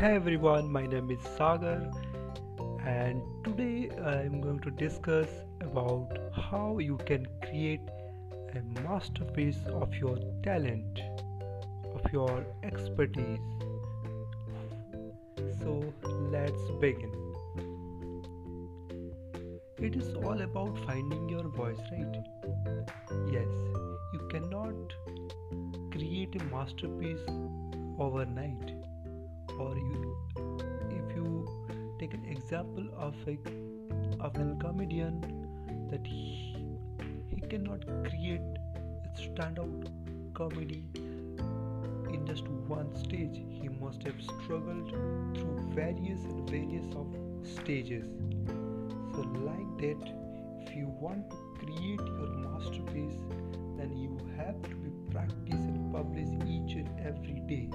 Hey everyone, my name is Sagar, and today I am going to discuss about how you can create a masterpiece of your talent, of your expertise. So let's begin. It is all about finding your voice, right? Yes, you cannot create a masterpiece overnight or you. If you take an example of a of a comedian that he, he cannot create a standout comedy in just one stage. He must have struggled through various and various of stages. So like that if you want to create your masterpiece then you have to be practice and publish each and every day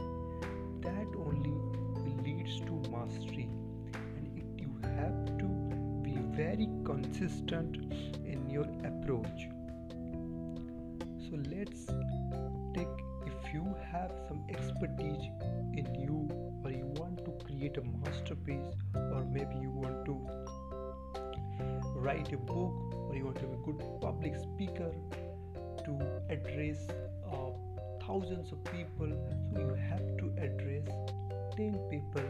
very consistent in your approach. So let's take if you have some expertise in you or you want to create a masterpiece or maybe you want to write a book or you want to be a good public speaker to address uh, thousands of people so you have to address 10 people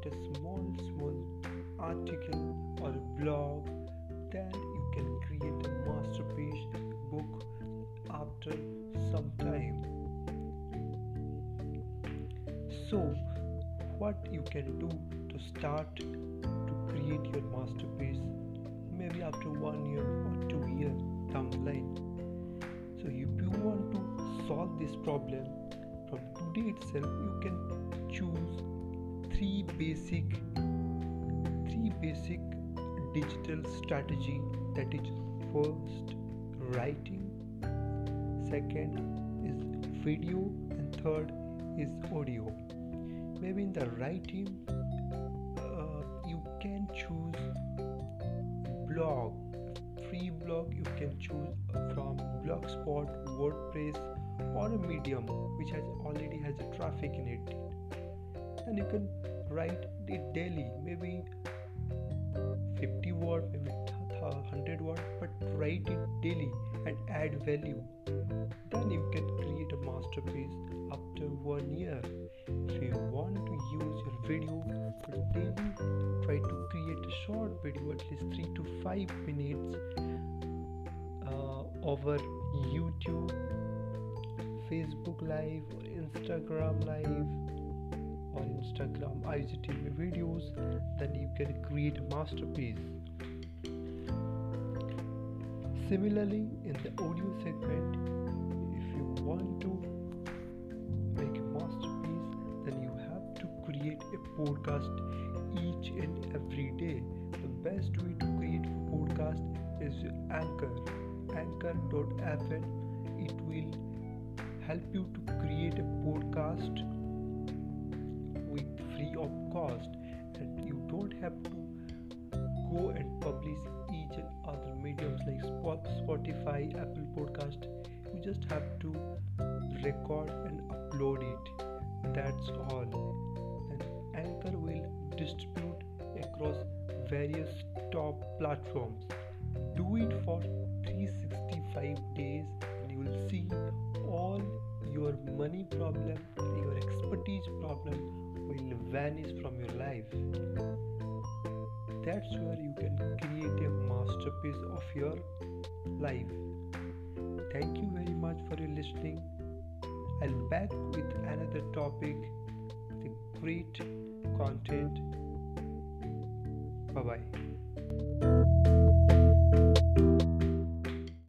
write a small small article or a blog then you can create a masterpiece book after some time so, what you can do to start to create your masterpiece maybe after one year or two years down the line. So, if you want to solve this problem from today itself, you can choose three basic three basic digital strategy that is first writing. Second is video and third is audio. Maybe in the writing uh, you can choose blog free blog you can choose from blogspot wordpress or a medium which has already has a traffic in it and you can write it daily. Maybe 50 word maybe 100 word but write it daily and add value. Then you can create a masterpiece after one year. If you want to use your video daily try to create a short video at least 3 to 5 minutes uh, over youtube facebook live or instagram live or instagram igtv videos then you can create a masterpiece similarly in the audio segment if you want to make a masterpiece, then you have to create a podcast each and every day. The best way to create a podcast is Anchor. Anchor.fm. It will help you to create a podcast free of cost, and you don't have to go and publish each and other mediums like Spotify, Apple Podcast. You just have to record and upload it. That's all. And Anchor will distribute across various top platforms. Do it for 365 days and you will see all your money problem, your expertise problem will vanish from your life. That's where you can create a masterpiece of your life. Thank you very much for your listening. I'll back with another topic with great content. Bye bye.